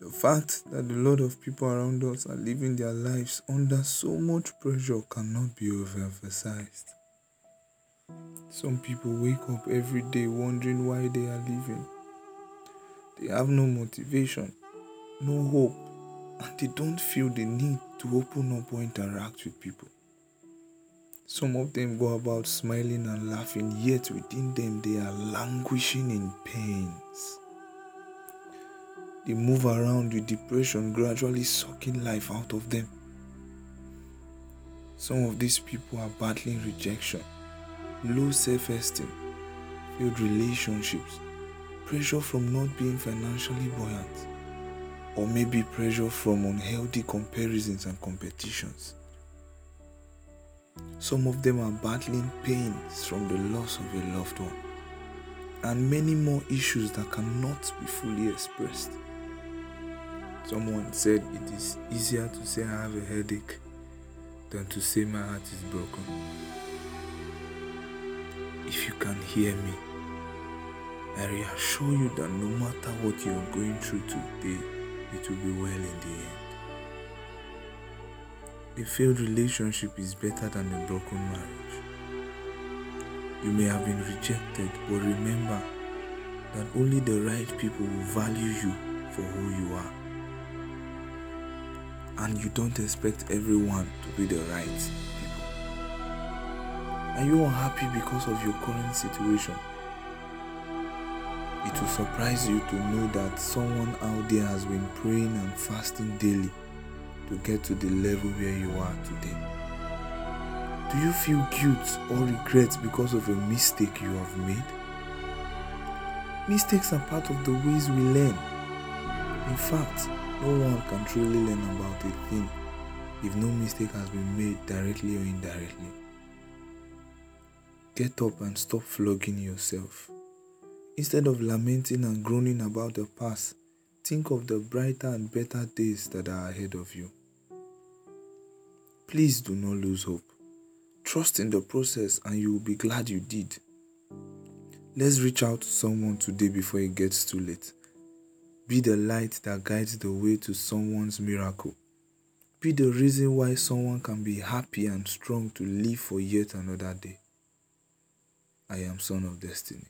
The fact that a lot of people around us are living their lives under so much pressure cannot be overemphasized. Some people wake up every day wondering why they are living. They have no motivation, no hope, and they don't feel the need to open up or interact with people. Some of them go about smiling and laughing, yet within them they are languishing in pains. They move around with depression gradually sucking life out of them. Some of these people are battling rejection, low self esteem, failed relationships, pressure from not being financially buoyant, or maybe pressure from unhealthy comparisons and competitions. Some of them are battling pains from the loss of a loved one, and many more issues that cannot be fully expressed. Someone said it is easier to say I have a headache than to say my heart is broken. If you can hear me, I reassure you that no matter what you are going through today, it will be well in the end. A failed relationship is better than a broken marriage. You may have been rejected, but remember that only the right people will value you for who you are and you don't expect everyone to be the right people. Are you unhappy because of your current situation? It will surprise you to know that someone out there has been praying and fasting daily to get to the level where you are today. Do you feel guilt or regret because of a mistake you have made? Mistakes are part of the ways we learn. In fact, no one can truly learn about a thing if no mistake has been made directly or indirectly. Get up and stop flogging yourself. Instead of lamenting and groaning about the past, think of the brighter and better days that are ahead of you. Please do not lose hope. Trust in the process and you will be glad you did. Let's reach out to someone today before it gets too late. Be the light that guides the way to someone's miracle. Be the reason why someone can be happy and strong to live for yet another day. I am Son of Destiny.